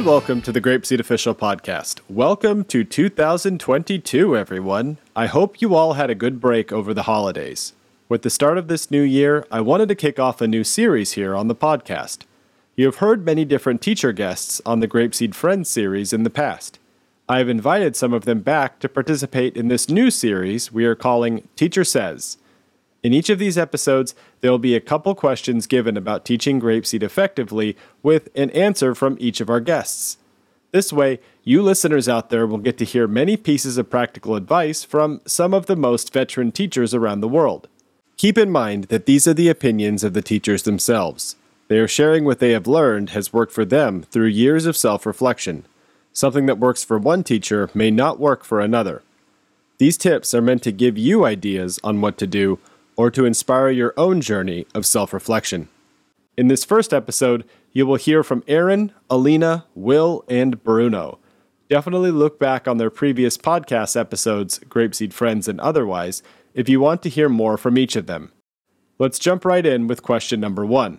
And welcome to the Grapeseed Official Podcast. Welcome to 2022, everyone. I hope you all had a good break over the holidays. With the start of this new year, I wanted to kick off a new series here on the podcast. You have heard many different teacher guests on the Grapeseed Friends series in the past. I have invited some of them back to participate in this new series we are calling Teacher Says. In each of these episodes, there will be a couple questions given about teaching grapeseed effectively with an answer from each of our guests. This way, you listeners out there will get to hear many pieces of practical advice from some of the most veteran teachers around the world. Keep in mind that these are the opinions of the teachers themselves. They are sharing what they have learned has worked for them through years of self reflection. Something that works for one teacher may not work for another. These tips are meant to give you ideas on what to do or to inspire your own journey of self reflection. In this first episode, you will hear from Aaron, Alina, Will, and Bruno. Definitely look back on their previous podcast episodes, Grapeseed Friends and otherwise, if you want to hear more from each of them. Let's jump right in with question number one.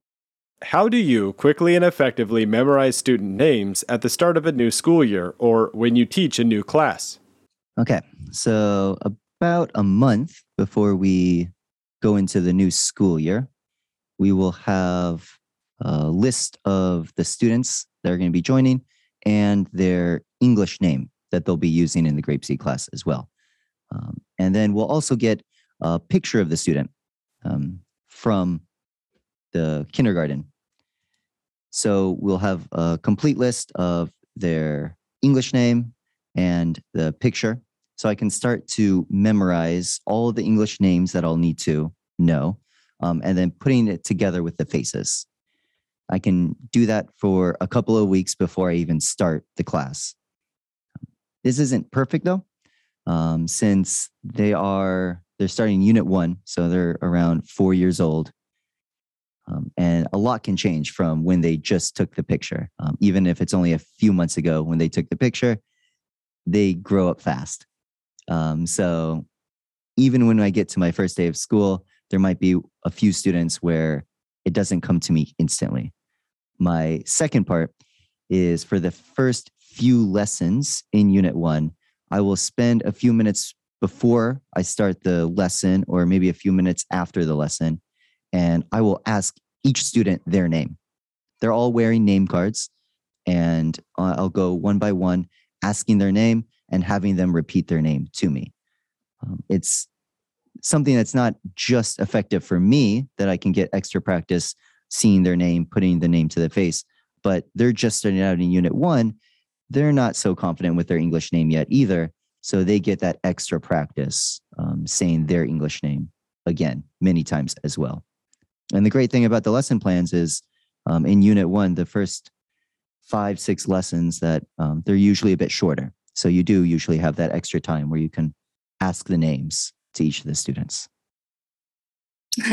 How do you quickly and effectively memorize student names at the start of a new school year or when you teach a new class? Okay, so about a month before we go into the new school year, we will have a list of the students that are going to be joining and their English name that they'll be using in the Grapeseed class as well. Um, and then we'll also get a picture of the student um, from the kindergarten. So we'll have a complete list of their English name and the picture so I can start to memorize all the English names that I'll need to know, um, and then putting it together with the faces. I can do that for a couple of weeks before I even start the class. This isn't perfect though, um, since they are they're starting unit one, so they're around four years old, um, and a lot can change from when they just took the picture. Um, even if it's only a few months ago when they took the picture, they grow up fast. Um, so even when I get to my first day of school, there might be a few students where it doesn't come to me instantly. My second part is for the first few lessons in Unit 1, I will spend a few minutes before I start the lesson or maybe a few minutes after the lesson, and I will ask each student their name. They're all wearing name cards, and I'll go one by one asking their name and having them repeat their name to me. Um, it's something that's not just effective for me that I can get extra practice seeing their name, putting the name to the face, but they're just starting out in unit one. They're not so confident with their English name yet either. So they get that extra practice um, saying their English name again many times as well. And the great thing about the lesson plans is um, in unit one, the first five, six lessons that um, they're usually a bit shorter. So you do usually have that extra time where you can ask the names to each of the students.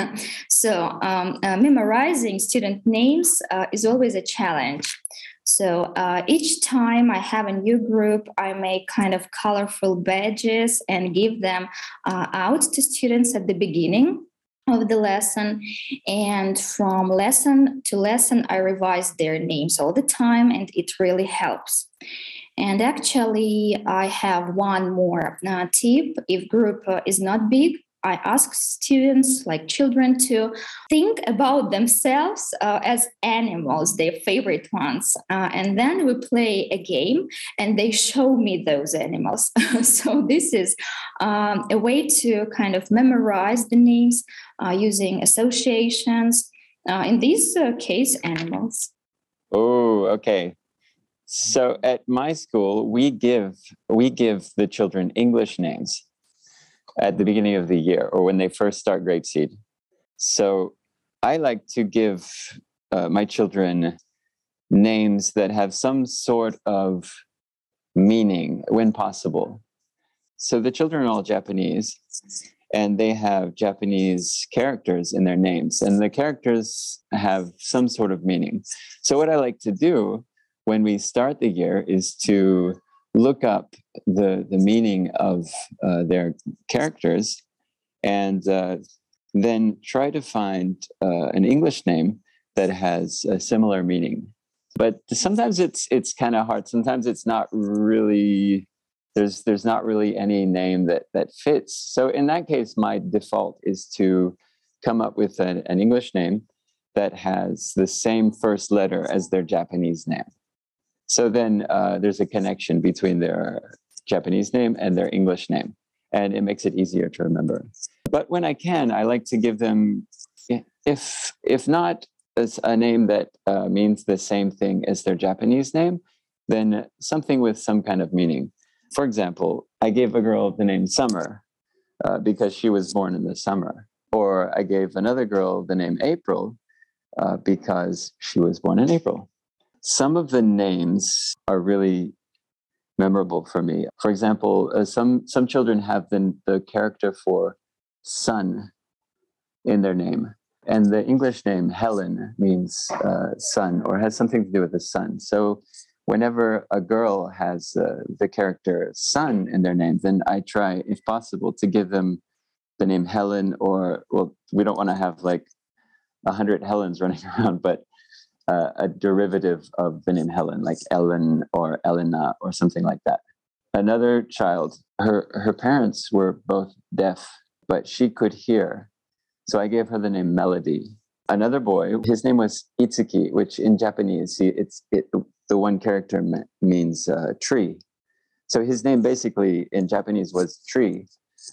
so um, uh, memorizing student names uh, is always a challenge. So uh, each time I have a new group, I make kind of colorful badges and give them uh, out to students at the beginning of the lesson and from lesson to lesson i revise their names all the time and it really helps and actually, I have one more uh, tip. If group uh, is not big, I ask students, like children, to think about themselves uh, as animals, their favorite ones. Uh, and then we play a game and they show me those animals. so, this is um, a way to kind of memorize the names uh, using associations. Uh, in this case, animals. Oh, okay. So at my school, we give we give the children English names at the beginning of the year or when they first start grapeseed. So I like to give uh, my children names that have some sort of meaning when possible. So the children are all Japanese and they have Japanese characters in their names, and the characters have some sort of meaning. So, what I like to do when we start the year is to look up the, the meaning of uh, their characters and uh, then try to find uh, an English name that has a similar meaning but sometimes it's it's kind of hard. Sometimes it's not really there's there's not really any name that that fits. So in that case, my default is to come up with an, an English name that has the same first letter as their Japanese name. So then uh, there's a connection between their Japanese name and their English name, and it makes it easier to remember. But when I can, I like to give them, if if not as a name that uh, means the same thing as their Japanese name, then something with some kind of meaning. For example, I gave a girl the name Summer uh, because she was born in the summer. Or I gave another girl the name April uh, because she was born in April. Some of the names are really memorable for me. For example, uh, some some children have the the character for sun in their name, and the English name Helen means uh, sun or has something to do with the sun. So whenever a girl has uh, the character sun in their name, then I try, if possible, to give them the name Helen, or well, we don't want to have like a hundred Helens running around, but uh, a derivative of the name Helen, like Ellen or Elena or something like that. Another child, her her parents were both deaf, but she could hear, so I gave her the name Melody. Another boy, his name was Itsuki, which in Japanese, it's it, the one character means uh, tree. So his name basically in Japanese was tree.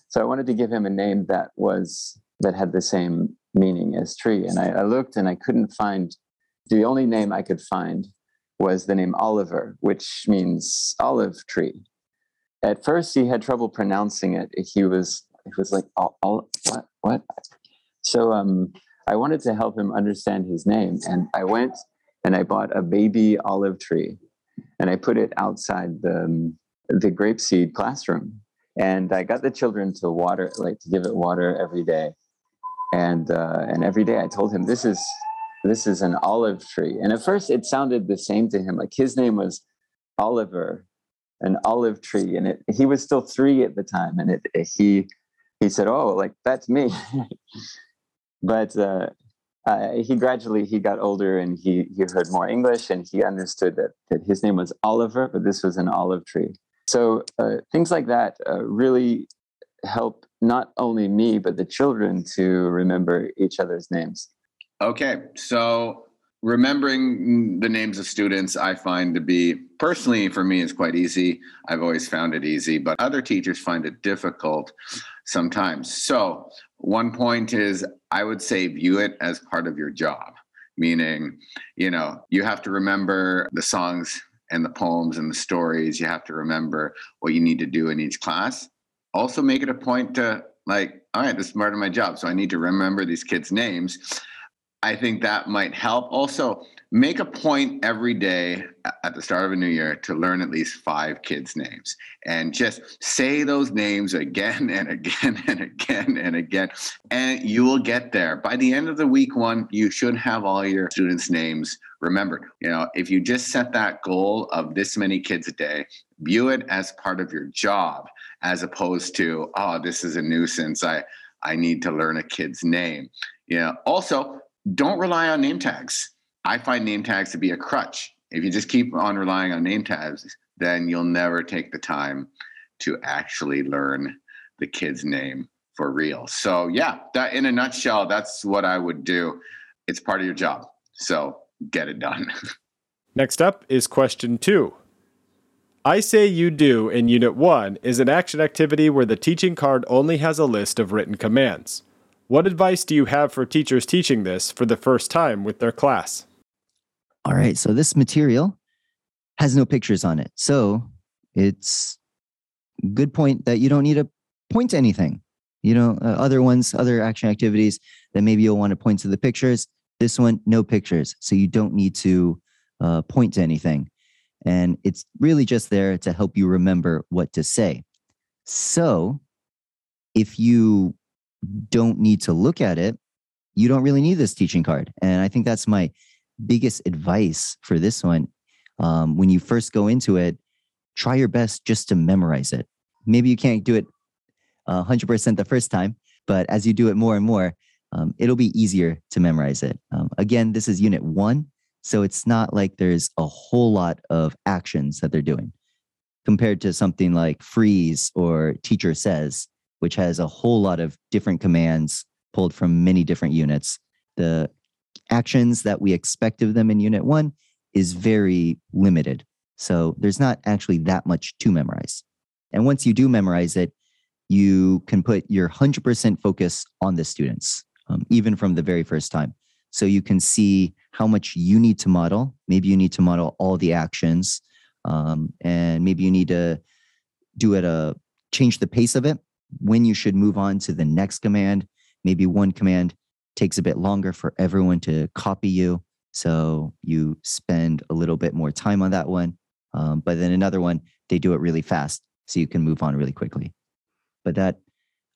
So I wanted to give him a name that was that had the same meaning as tree. And I, I looked and I couldn't find the only name I could find was the name Oliver, which means olive tree. At first, he had trouble pronouncing it. He was he was like, all, what what? So um, I wanted to help him understand his name, and I went and I bought a baby olive tree and I put it outside the, um, the grapeseed classroom. And I got the children to water, like to give it water every day. And, uh, and every day I told him, this is, this is an olive tree. And at first it sounded the same to him. Like his name was Oliver, an olive tree. And it, he was still three at the time. And it, he, he said, oh, like that's me. but uh, uh, he gradually he got older and he he heard more English and he understood that that his name was Oliver, but this was an olive tree. So uh, things like that uh, really help not only me but the children to remember each other's names. Okay, so remembering the names of students i find to be personally for me is quite easy i've always found it easy but other teachers find it difficult sometimes so one point is I would say view it as part of your job, meaning, you know, you have to remember the songs and the poems and the stories. You have to remember what you need to do in each class. Also, make it a point to, like, all right, this is part of my job. So I need to remember these kids' names. I think that might help. Also, make a point every day at the start of a new year to learn at least five kids' names and just say those names again and again and again and again. And you will get there. By the end of the week one, you should have all your students' names remembered. You know, if you just set that goal of this many kids a day, view it as part of your job as opposed to, oh, this is a nuisance. I I need to learn a kid's name. You know, also don't rely on name tags I find name tags to be a crutch. If you just keep on relying on name tags, then you'll never take the time to actually learn the kid's name for real. So, yeah, that in a nutshell, that's what I would do. It's part of your job. So, get it done. Next up is question two. I Say You Do in Unit 1 is an action activity where the teaching card only has a list of written commands. What advice do you have for teachers teaching this for the first time with their class? all right, so this material has no pictures on it. So it's good point that you don't need to point to anything. You know, uh, other ones, other action activities that maybe you'll want to point to the pictures. This one, no pictures. So you don't need to uh, point to anything. And it's really just there to help you remember what to say. So if you don't need to look at it, you don't really need this teaching card. And I think that's my biggest advice for this one. Um, when you first go into it try your best just to memorize it. Maybe you can't do it uh, 100% the first time but as you do it more and more um, it'll be easier to memorize it. Um, again this is unit one So it's not like there's a whole lot of actions that they're doing compared to something like freeze or teacher says, which has a whole lot of different commands pulled from many different units. The actions that we expect of them in unit one is very limited. So there's not actually that much to memorize. And once you do memorize it, you can put your 100% focus on the students, um, even from the very first time. So you can see how much you need to model. Maybe you need to model all the actions, um, and maybe you need to do it a change the pace of it when you should move on to the next command. Maybe one command takes a bit longer for everyone to copy you. So you spend a little bit more time on that one. Um, but then another one, they do it really fast. So you can move on really quickly. But that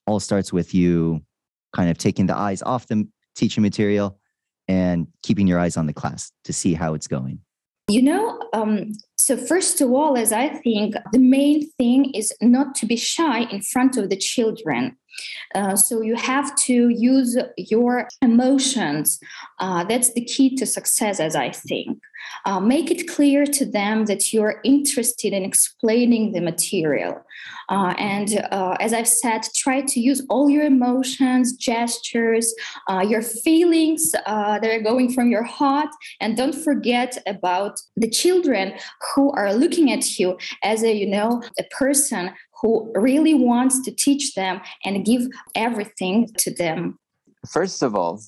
all starts with you kind of taking the eyes off the teaching material and keeping your eyes on the class to see how it's going. You know, um, so first of all, as I think the main thing is not to be shy in front of the children. Uh, so you have to use your emotions. Uh, that's the key to success, as I think. Uh, make it clear to them that you're interested in explaining the material. Uh, and uh, as I've said, try to use all your emotions, gestures, your feelings that are going from your heart. And don't forget about the children who are looking at you as a, you know, a person who really wants to teach them and give everything to them. First of all,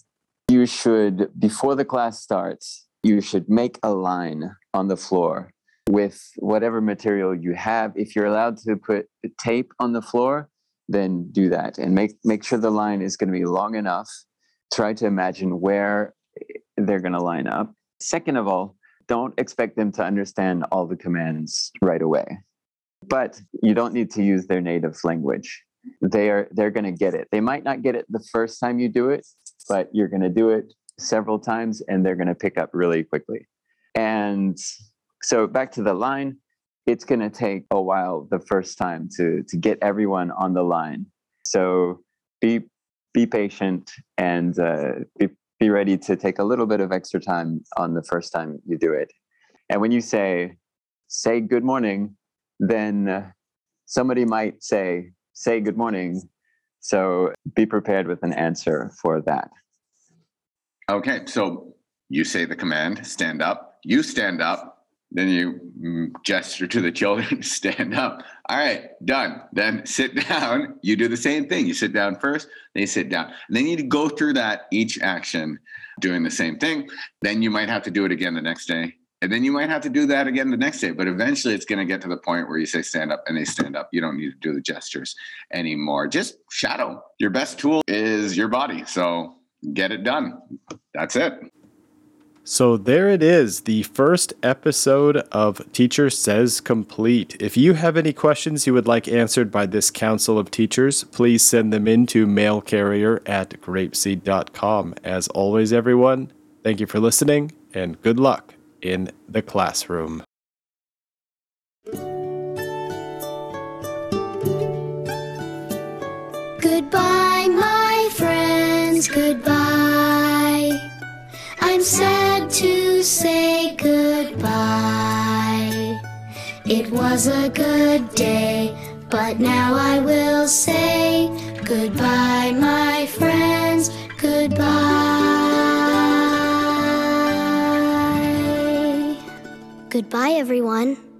you should, before the class starts, you should make a line on the floor with whatever material you have. If you're allowed to put tape on the floor, then do that and make, make sure the line is going to be long enough. Try to imagine where they're going to line up. Second of all, don't expect them to understand all the commands right away but you don't need to use their native language. They are they're going to get it. They might not get it the first time you do it but you're going to do it several times and they're going to pick up really quickly. And so back to the line it's going to take a while the first time to to get everyone on the line. So be be patient and uh, be, be ready to take a little bit of extra time on the first time you do it. And when you say say good morning then somebody might say, say good morning. So be prepared with an answer for that. Okay, so you say the command, stand up. You stand up, then you mm, gesture to the children, stand up. All right, done. Then sit down. You do the same thing. You sit down first, they sit down. And they need to go through that each action doing the same thing. Then you might have to do it again the next day and then you might have to do that again the next day. But eventually it's going to get to the point where you say stand up and they stand up. You don't need to do the gestures anymore. Just shadow. Your best tool is your body. So get it done. That's it. So there it is, the first episode of Teacher Says Complete. If you have any questions you would like answered by this Council of Teachers, please send them in to mailcarrier at grapeseed.com. As always, everyone, thank you for listening and good luck in the classroom. Goodbye, my friends, goodbye. I'm sad to say goodbye. It was a good day, but now I will say goodbye, my friends, goodbye. Goodbye, everyone.